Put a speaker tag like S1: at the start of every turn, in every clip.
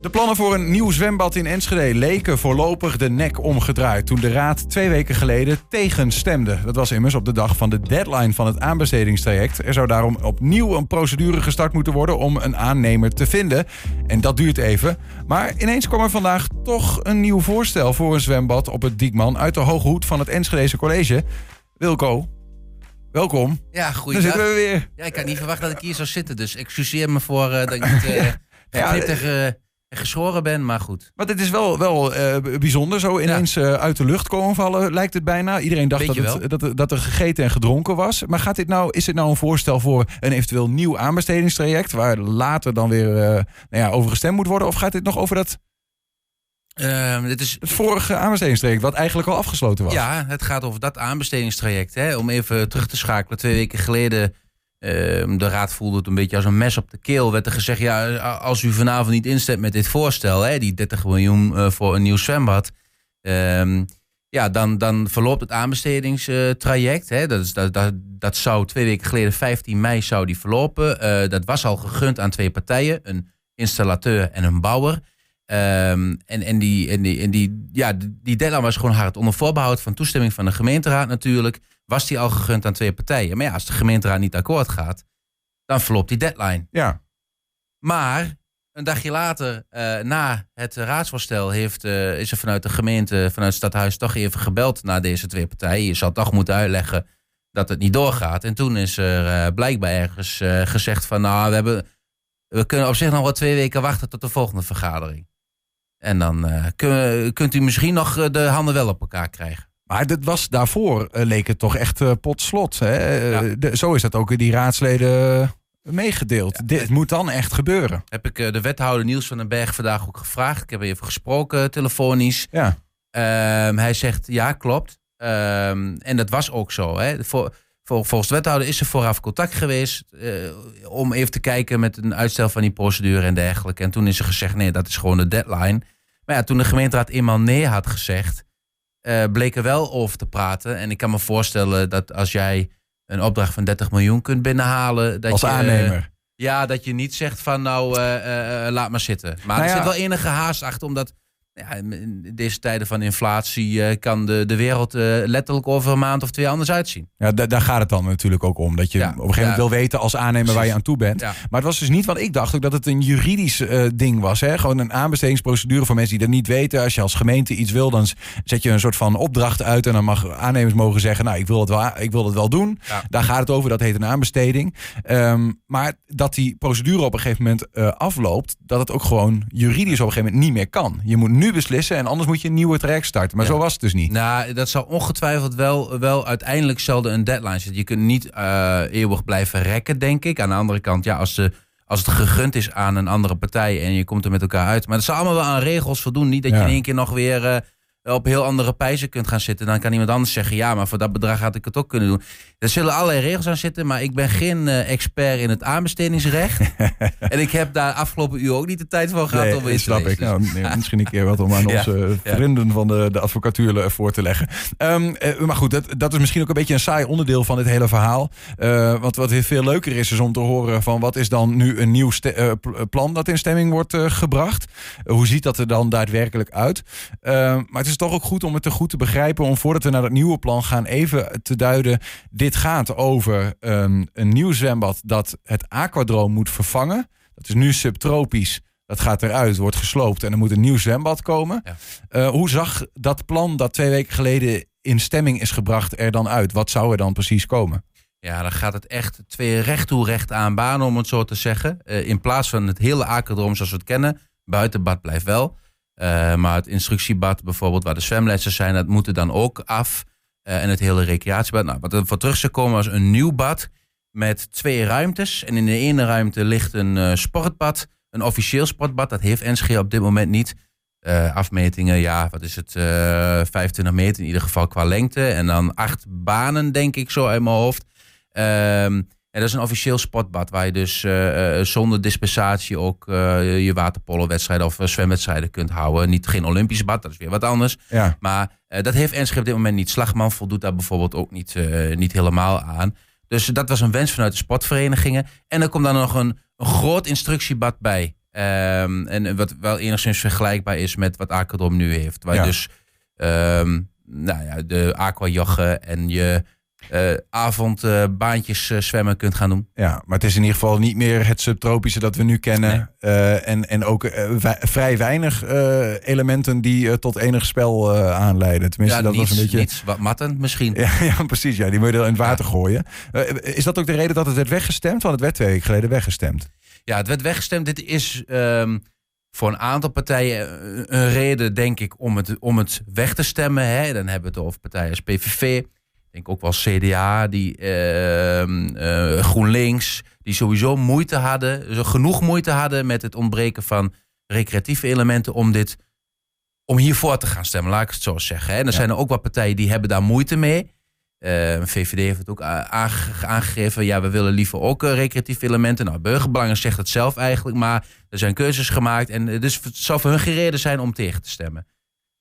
S1: De plannen voor een nieuw zwembad in Enschede leken voorlopig de nek omgedraaid toen de raad twee weken geleden tegenstemde. Dat was immers op de dag van de deadline van het aanbestedingstraject. Er zou daarom opnieuw een procedure gestart moeten worden om een aannemer te vinden. En dat duurt even. Maar ineens kwam er vandaag toch een nieuw voorstel voor een zwembad op het Diekman uit de hoge hoed van het Enschedese college. Wilco, welkom.
S2: Ja, goeiedag.
S1: zitten we weer.
S2: Ja, ik had niet verwacht dat ik hier zou zitten, dus excuseer me voor eh, dat ik niet
S1: Ja,
S2: geschoren ben, maar goed.
S1: Maar dit is wel, wel eh, bijzonder. Zo ineens eh, uit de lucht komen vallen, lijkt het bijna. Iedereen dacht dat, het, dat, er- dat er gegeten en gedronken was. Maar gaat dit nou, is dit nou een voorstel voor een eventueel nieuw aanbestedingstraject... waar later dan weer eh, nou ja, over gestemd moet worden? Of gaat dit nog over dat,
S2: Ehm, dit is,
S1: het vorige aanbestedingstraject... wat eigenlijk al afgesloten was?
S2: ja, het gaat over dat aanbestedingstraject. Hè? Om even terug te schakelen. Twee weken geleden, ehm, de raad voelde het een beetje als een mes op de keel. Werd er gezegd, ja, als u vanavond niet instemt met dit voorstel... Hè, die 30 miljoen eh, voor een nieuw zwembad... ehm, ja, dan, dan verloopt het aanbestedingstraject. Hè. Dat, is, dat, dat, dat zou twee weken geleden, 15 mei, zou die verlopen. Eh, dat was al gegund aan twee partijen, een installateur en een bouwer. Ehm, en, en, die, en, die, en die, ja, die deadline was gewoon hard. Onder voorbehoud van toestemming van de gemeenteraad natuurlijk, was die al gegund aan twee partijen. Maar ja, als de gemeenteraad niet akkoord gaat, dan verloopt die deadline.
S1: Ja.
S2: Maar een dagje later, eh, na het raadsvoorstel, heeft, eh, is er vanuit de gemeente, vanuit het stadhuis, toch even gebeld naar deze twee partijen. Je zal toch moeten uitleggen dat het niet doorgaat. En toen is er eh, blijkbaar ergens gezegd van, nou, we, hebben, we kunnen op zich nog wel twee weken wachten tot de volgende vergadering. En dan kun- kunt u misschien nog de handen wel op elkaar krijgen.
S1: Maar dat was daarvoor, eh, leek het toch echt eh, potslot. Hè? Eh,
S2: Ja.
S1: de- zo is dat ook die raadsleden meegedeeld. Dit moet dan echt gebeuren.
S2: Heb ik de wethouder Niels van den Berg vandaag ook gevraagd. Ik heb even gesproken, telefonisch.
S1: Ja.
S2: Ehm, hij zegt ja, klopt. Ehm, en dat was ook zo. Hè. Voor, voor, volgens de wethouder is er vooraf contact geweest. om even te kijken met een uitstel van die procedure en dergelijke. En toen is er gezegd: nee, dat is gewoon de deadline. Maar ja, toen de gemeenteraad eenmaal nee had gezegd. Eh, bleek er wel over te praten. En ik kan me voorstellen dat als jij een opdracht van 30 miljoen kunt binnenhalen. Dat
S1: Als
S2: je, eh,
S1: aannemer.
S2: ja, dat je niet zegt van nou, eh, eh, eh, laat maar zitten. Maar
S1: Nou
S2: er
S1: ja.
S2: zit wel enige haast achter, omdat ja, in deze tijden van inflatie eh, kan de, de wereld eh, letterlijk over een maand of twee anders uitzien.
S1: Ja, da- daar gaat het dan natuurlijk ook om. Dat je
S2: Ja,
S1: op een gegeven moment
S2: ja.
S1: wil weten als aannemer waar je aan toe bent. Maar het was dus niet, want ik dacht ook dat het een juridisch eh, ding was. Hè? Gewoon een aanbestedingsprocedure voor mensen die dat niet weten. Als je als gemeente iets wil, dan zet je een soort van opdracht uit. En dan mag aannemers mogen zeggen, nou, ik wil het wel, ik wil het wel doen. Daar gaat het over, dat heet een aanbesteding. Ehm, maar dat die procedure op een gegeven moment afloopt, dat het ook gewoon juridisch op een gegeven moment niet meer kan. Je moet nu beslissen en anders moet je een nieuwe traject starten. Maar
S2: Ja.
S1: zo was het dus niet.
S2: Nou, dat zal ongetwijfeld wel, wel uiteindelijk zelden een deadline zitten. Je kunt niet eh, eeuwig blijven rekken, denk ik. Aan de andere kant, ja, als, de, als het gegund is aan een andere partij en je komt er met elkaar uit. Maar dat zal allemaal wel aan regels voldoen. Niet dat
S1: Ja.
S2: je in één keer nog weer eh, op heel andere pijzen kunt gaan zitten. Dan kan iemand anders zeggen, ja, maar voor dat bedrag had ik het ook kunnen doen. Er zullen allerlei regels aan zitten, maar ik ben geen eh, expert in het aanbestedingsrecht. en ik heb daar afgelopen uur ook niet de tijd voor gehad om
S1: Nee,
S2: in te
S1: snap
S2: lezen.
S1: ik. Nou, nee, misschien een keer wat om aan onze
S2: ja.
S1: vrienden van de, de advocatuur voor te leggen. Ehm, eh, maar goed, dat, dat is misschien ook een beetje een saai onderdeel van dit hele verhaal. Eh, want wat veel leuker is, is om te horen van wat is dan nu een nieuw plan dat in stemming wordt gebracht. Hoe ziet dat er dan daadwerkelijk uit? Ehm, maar het is toch ook goed om het te goed te begrijpen, om voordat we naar dat nieuwe plan gaan, even te duiden. Dit gaat over ehm, een nieuw zwembad dat het aquadroom moet vervangen. Dat is nu subtropisch. Dat gaat eruit, wordt gesloopt en er moet een nieuw zwembad komen.
S2: Ja.
S1: Eh, hoe zag dat plan dat twee weken geleden in stemming is gebracht er dan uit? Wat zou er dan precies komen?
S2: Ja, dan gaat het echt twee recht toe recht aan banen, om het zo te zeggen. Eh, in plaats van het hele akerdroom zoals we het kennen, buitenbad blijft wel. Eh, maar het instructiebad bijvoorbeeld, waar de zwemlessen zijn, dat moet er dan ook af. Eh, en het hele recreatiebad. Nou, wat er voor terug zou komen was een nieuw bad met twee ruimtes. En in de ene ruimte ligt een eh, sportbad, een officieel sportbad. Dat heeft Enschede op dit moment niet. Afmetingen, ja, wat is het? eh 25 meter in ieder geval qua lengte. En dan acht banen, denk ik zo uit mijn hoofd. Ehm, en dat is een officieel sportbad waar je dus eh, eh, zonder dispensatie ook eh, je waterpolowedstrijden of zwemwedstrijden kunt houden. Niet geen Olympisch bad, dat is weer wat anders.
S1: Ja,
S2: Maar dat heeft Enschede op dit moment niet. Slagman voldoet daar bijvoorbeeld ook niet, niet helemaal aan. Dus dat was een wens vanuit de sportverenigingen. En er komt dan nog een, een groot instructiebad bij. Ehm, en wat wel enigszins vergelijkbaar is met wat Aquadrom nu heeft. Waar
S1: Ja.
S2: dus ehm, nou ja, de aquajoggen en je eh, avondbaantjes eh, zwemmen kunt gaan doen.
S1: Ja, maar het is in ieder geval niet meer het subtropische dat we nu kennen. Eh, en, en ook eh, vrij weinig eh, elementen die eh, tot enig spel eh, aanleiden. Tenminste,
S2: ja,
S1: dat
S2: niets,
S1: was een beetje.
S2: niets wat mattend misschien.
S1: Ja, ja, precies. Ja, die moet je dan in het water gooien. Eh, is dat ook de reden dat het werd weggestemd? Want het werd twee weken geleden weggestemd.
S2: Ja, het werd weggestemd. Dit is ehm, voor een aantal partijen eh, een reden, denk ik, om het, om het weg te stemmen. Hè. Dan hebben we het over partijen als PVV. Ik denk ook wel CDA, die, ehm, eh, GroenLinks, die sowieso moeite hadden, zo genoeg moeite hadden met het ontbreken van recreatieve elementen om dit, om hiervoor te gaan stemmen, laat ik het zo zeggen. En er
S1: Ja.
S2: zijn er ook wat partijen die hebben daar moeite mee. Eh, VVD heeft het ook aangegeven. Ja, we willen liever ook eh, recreatieve elementen. Nou, Burgerbelangen zegt het zelf eigenlijk. Maar er zijn keuzes gemaakt. En eh, dus het zou voor hun geen reden zijn om tegen te stemmen.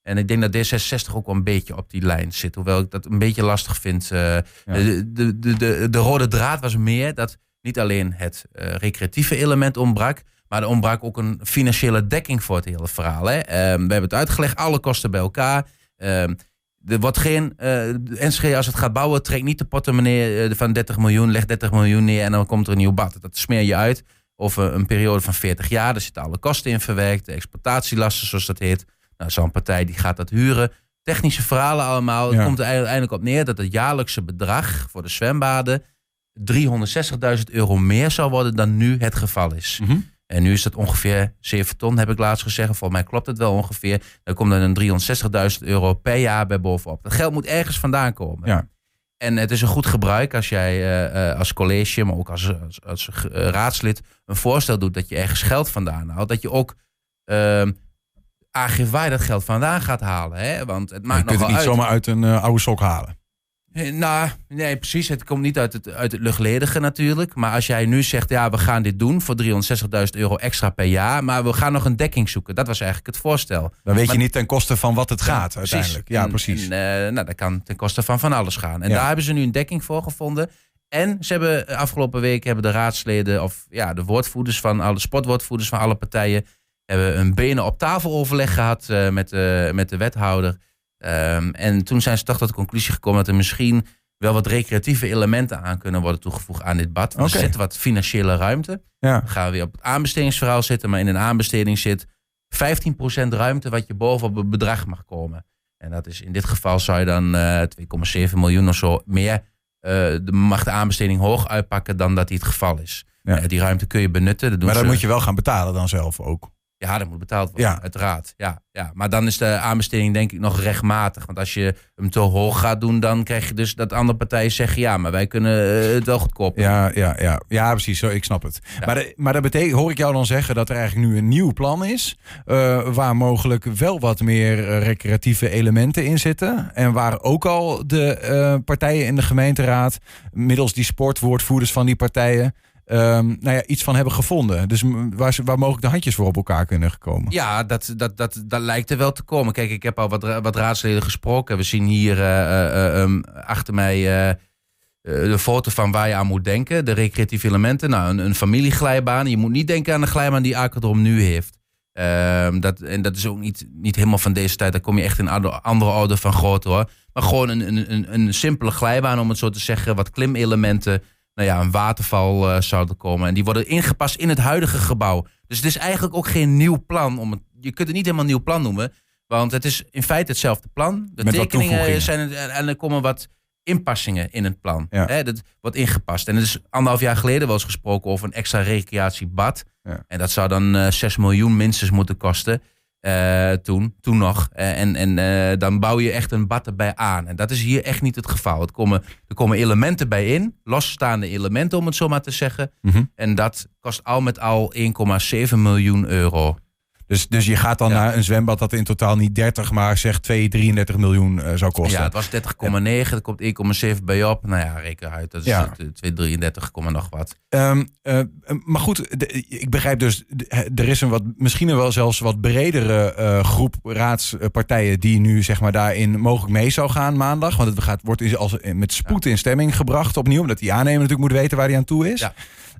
S2: En ik denk dat D66 ook wel een beetje op die lijn zit. Hoewel ik dat een beetje lastig vind. Eh, de, de, de, de, de rode draad was meer dat niet alleen het eh, recreatieve element ontbrak. Maar er ontbrak ook een financiële dekking voor het hele verhaal. Hè. Ehm, we hebben het uitgelegd, alle kosten bij elkaar. Ehm, er wordt geen, eh NSG als het gaat bouwen, trekt niet de portemonnee van 30 miljoen, legt 30 miljoen neer en dan komt er een nieuw bad. Dat smeer je uit over een periode van 40 jaar. Daar zitten alle kosten in verwerkt, de exploitatielasten zoals dat heet. Nou, zo'n partij die gaat dat huren. Technische verhalen allemaal.
S1: Ja.
S2: Het komt er uiteindelijk op neer dat het jaarlijkse bedrag voor de zwembaden 360.000 euro meer zal worden dan nu het geval is.
S1: Mhm.
S2: En nu is dat ongeveer 7 ton, heb ik laatst gezegd. Volgens mij klopt het wel ongeveer. Dan komt er een 360.000 euro per jaar bij bovenop. Dat geld moet ergens vandaan komen.
S1: Ja.
S2: En het is een goed gebruik als jij eh, eh, als college, maar ook als, als, als eh, raadslid een voorstel doet dat je ergens geld vandaan haalt. Dat je ook ehm je dat geld vandaan gaat halen. Hè? Want het
S1: je
S2: maakt
S1: kunt het niet
S2: uit.
S1: zomaar uit een eh, oude sok halen.
S2: Eh, Nou, nee, precies. Het komt niet uit het, uit het luchtledige natuurlijk. Maar als jij nu zegt, ja, we gaan dit doen voor 360.000 euro extra per jaar. Maar we gaan nog een dekking zoeken. Dat was eigenlijk het voorstel.
S1: Dan weet je niet ten koste van wat het gaat
S2: Precies.
S1: uiteindelijk. Ja, precies.
S2: En, eh, nou, dat kan ten koste van van alles gaan. En
S1: Ja.
S2: daar hebben ze nu een dekking voor gevonden. En ze hebben afgelopen week hebben de raadsleden, of ja, de woordvoerders van alle sportwoordvoerders van alle partijen, hebben een benen op tafel overleg gehad eh, met, de, met de wethouder. Ehm, en toen zijn ze toch tot de conclusie gekomen dat er misschien wel wat recreatieve elementen aan kunnen worden toegevoegd aan dit bad. Want. Er zit wat financiële ruimte.
S1: ja.
S2: Dan gaan we weer op het aanbestedingsverhaal zitten. Maar in een aanbesteding zit 15% ruimte wat je boven op het bedrag mag komen. En dat is in dit geval zou je dan eh 2,7 miljoen of zo meer. eh, de, mag de aanbesteding hoog uitpakken dan dat die het geval is.
S1: Ja.
S2: Eh, die ruimte kun je benutten. Dat doen
S1: Maar dat
S2: ze-
S1: moet je wel gaan betalen dan zelf ook.
S2: Ja, dat moet betaald worden,
S1: Ja.
S2: uiteraard. Ja, ja. Maar dan is de aanbesteding denk ik nog rechtmatig. Want als je hem te hoog gaat doen, dan krijg je dus dat andere partijen zeggen... ja, maar wij kunnen eh, het wel goedkoper
S1: Ja, ja, ja. ja precies. Zo, ik snap het.
S2: Ja.
S1: Maar, de- maar dat betekent, hoor ik jou dan zeggen dat er eigenlijk nu een nieuw plan is. eh, waar mogelijk wel wat meer eh, recreatieve elementen in zitten. En waar ook al de eh, partijen in de gemeenteraad, middels die sportwoordvoerders van die partijen. Ehm, nou ja, iets van hebben gevonden. Dus waar, waar mogelijk de handjes voor op elkaar kunnen komen.
S2: Ja, dat, dat, dat, dat lijkt er wel te komen. Kijk, ik heb al wat, wat raadsleden gesproken. We zien hier eh, eh, eh, um, achter mij de foto van waar je aan moet denken. De recreatieve elementen. Nou, een, een familieglijbaan. Je moet niet denken aan de glijbaan die Aquadrom nu heeft. Ehm, dat, en dat is ook niet, niet helemaal van deze tijd. Daar kom je echt in andere, andere orde van grootte hoor. Maar gewoon een, een, een, een simpele glijbaan, om het zo te zeggen. Wat klimelementen. Nou ja, een waterval eh, zou er komen. En die worden ingepast in het huidige gebouw. Dus het is eigenlijk ook geen nieuw plan. Om het, je kunt het niet helemaal nieuw plan noemen. Want het is in feite hetzelfde plan. De
S1: Met
S2: tekeningen zijn en er komen wat inpassingen in het plan.
S1: Ja.
S2: Hè, dat wordt ingepast. En het is anderhalf jaar geleden wel eens gesproken over een extra recreatiebad.
S1: Ja.
S2: En dat zou dan eh 6 miljoen minstens moeten kosten. Eh, toen, toen nog. Eh, en en eh, dan bouw je echt een bad erbij aan. En dat is hier echt niet het geval. Het komen, er komen elementen bij in. Losstaande elementen, om het zo maar te zeggen.
S1: Mhm.
S2: En dat kost al met al 1,7 miljoen euro.
S1: Dus, dus je gaat dan
S2: Ja.
S1: naar een zwembad dat in totaal niet 30, maar zeg 2, 33 miljoen eh, zou kosten.
S2: Ja, het was 30,9. Er komt 1,7 bij op. Nou ja, reken uit. Dat is
S1: Ja.
S2: het, eh, 233, nog wat.
S1: Ehm, eh, maar goed, de- ik begrijp dus, de- er is een wat, misschien wel zelfs wat bredere groep raadspartijen die nu zeg maar daarin mogelijk mee zou gaan maandag. Want het gaat, wordt in- als, met spoed in stemming gebracht opnieuw, omdat die aannemer natuurlijk moet weten waar hij aan toe is.
S2: Ja.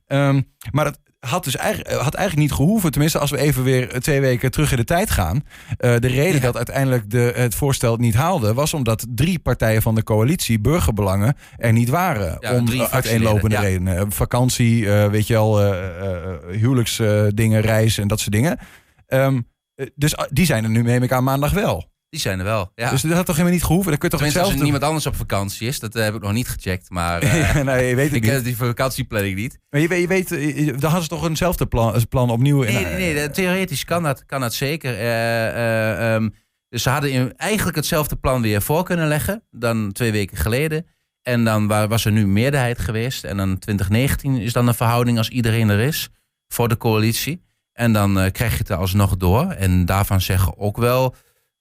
S1: Ehm, maar dat had dus eigenlijk, had eigenlijk niet gehoeven. Tenminste, als we even weer twee weken terug in de tijd gaan. Uh, de reden
S2: Ja.
S1: dat uiteindelijk de, het voorstel niet haalde, was omdat drie partijen van de coalitie, burgerbelangen, er niet waren.
S2: Ja,
S1: om uiteenlopende redenen. Vakantie, uh, weet je wel, uh, huwelijksdingen, reizen en dat soort dingen. Um, dus die zijn er nu, neem ik aan, maandag wel.
S2: Die zijn er wel. Ja.
S1: Dus dat had toch helemaal niet gehoeven? Dan kun je toch
S2: Tenminste, als er niemand anders op vakantie is, dat uh, heb ik nog niet gecheckt. Maar uh,
S1: nee, je weet het
S2: ik
S1: niet.
S2: ken die vakantieplanning niet.
S1: Maar je weet, je weet uh, dan hadden ze toch eenzelfde plan, plan opnieuw.
S2: Nee, nee, nee, theoretisch kan dat, kan dat zeker. Uh, um, dus ze hadden eigenlijk hetzelfde plan weer voor kunnen leggen dan twee weken geleden. En dan was er nu meerderheid geweest. En dan 2019 is dan een verhouding als iedereen er is voor de coalitie. En dan uh, krijg je het er alsnog door. En daarvan zeggen ook wel.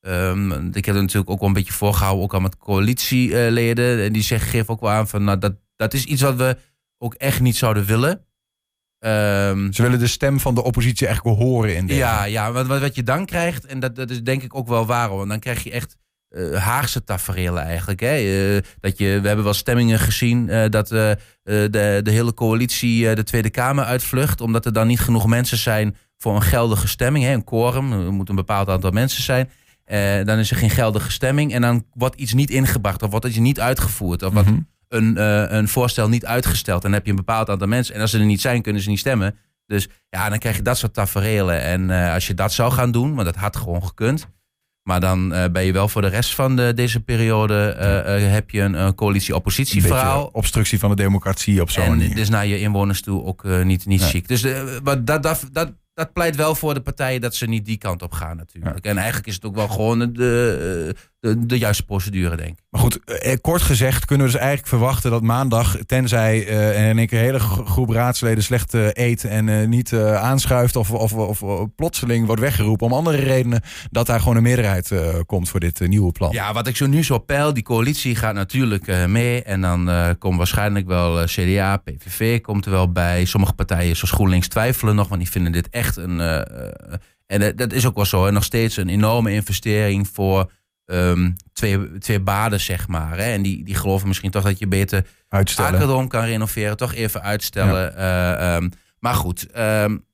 S2: Um, ik heb er natuurlijk ook wel een beetje voorgehouden, ook al met coalitieleden. En die zeggen, geven ook wel aan van nou, dat, dat is iets wat we ook echt niet zouden willen.
S1: Um, Ze willen de stem van de oppositie echt wel horen in.
S2: Ja, ja wat, wat je dan krijgt, en dat, dat is denk ik ook wel waar, want dan krijg je echt uh, Haagse tafereelen eigenlijk. Hè? Uh, dat je, we hebben wel stemmingen gezien uh, dat de, de hele coalitie de Tweede Kamer uitvlucht, omdat er dan niet genoeg mensen zijn voor een geldige stemming. Hè? Een quorum, er moet een bepaald aantal mensen zijn. Uh, dan is er geen geldige stemming en dan wordt iets niet ingebracht of wordt iets niet uitgevoerd of wordt
S1: Mhm.
S2: een, uh, een voorstel niet uitgesteld. Dan heb je een bepaald aantal mensen en als ze er niet zijn, kunnen ze niet stemmen. Dus ja, dan krijg je dat soort tafereelen. En uh, als je dat zou gaan doen, want dat had gewoon gekund. Maar dan ben je wel voor de rest van de, deze periode heb je een coalitie-oppositie verhaal.
S1: Obstructie van de democratie op zo'n
S2: En
S1: manier.
S2: dus naar je inwoners toe ook niet, niet chic. Dus dat, dat, dat, dat pleit wel voor de partijen dat ze niet die kant op gaan natuurlijk. En eigenlijk is het ook wel gewoon de, de, de juiste procedure, denk ik.
S1: Maar goed, eh, kort gezegd kunnen we dus eigenlijk verwachten dat maandag, tenzij uh, een keer een hele groep raadsleden slecht uh, eet en uh, niet aanschuift of, of, of, plotseling wordt weggeroepen om andere redenen, dat daar gewoon een meerderheid eh, komt voor dit nieuwe plan.
S2: Ja, wat ik zo nu zo peil, die coalitie gaat natuurlijk mee en dan komt waarschijnlijk wel CDA, PVV komt er wel bij. Sommige partijen zoals GroenLinks twijfelen nog, want die vinden dit echt een... en dat is ook wel zo, hè, nog steeds een enorme investering voor um, twee, twee baden, zeg maar. Hè? En die, die geloven misschien toch dat je beter. Akerdom kan renoveren. Toch even uitstellen. Ja. Uh, um, maar goed, um,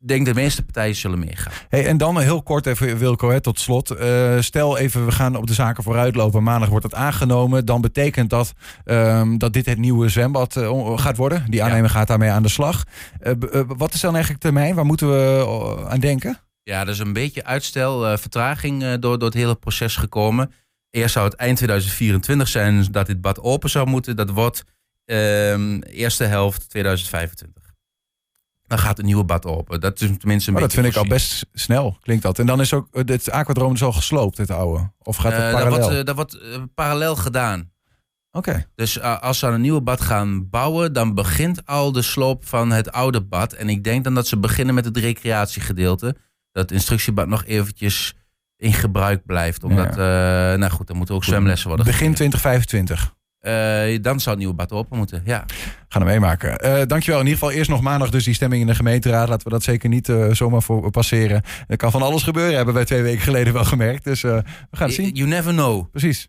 S2: ik denk de meeste partijen zullen meegaan.
S1: Hey, en dan heel kort even, Wilco, hè, tot slot. Uh, stel even, we gaan op de zaken vooruitlopen. Maandag wordt het aangenomen. Dan betekent dat um, dat dit het nieuwe zwembad uh, gaat worden. Die aannemer ja. gaat daarmee aan de slag. Uh, wat is dan eigenlijk termijn? Waar moeten we aan denken?
S2: Ja, er is een beetje uitstel, uh, vertraging uh, door, door het hele proces gekomen. Eerst zou het eind 2024 zijn dat dit bad open zou moeten. Dat wordt uh, eerste helft 2025. Dan gaat het nieuwe bad open. Dat is tenminste een
S1: oh, dat vind ik al best snel, klinkt dat. En dan is ook het aquadroom is al gesloopt, het oude. Of gaat het
S2: Uh,
S1: parallel?
S2: dat wordt, dat wordt parallel gedaan.
S1: Oké. Okay.
S2: Dus uh, als ze aan een nieuwe bad gaan bouwen, dan begint al de sloop van het oude bad. En ik denk dan dat ze beginnen met het recreatiegedeelte. Dat instructiebad nog eventjes in gebruik blijft. Omdat, ja. uh, nou goed, er moeten ook zwemlessen worden
S1: Begin 2025.
S2: Uh, dan zou het nieuwe bad open moeten, ja.
S1: Gaan we meemaken. Uh, dankjewel. In ieder geval eerst nog maandag dus die stemming in de gemeenteraad. Laten we dat zeker niet uh, zomaar voor passeren. Er kan van alles gebeuren, hebben wij twee weken geleden wel gemerkt. Dus we gaan het zien.
S2: You never know.
S1: Precies.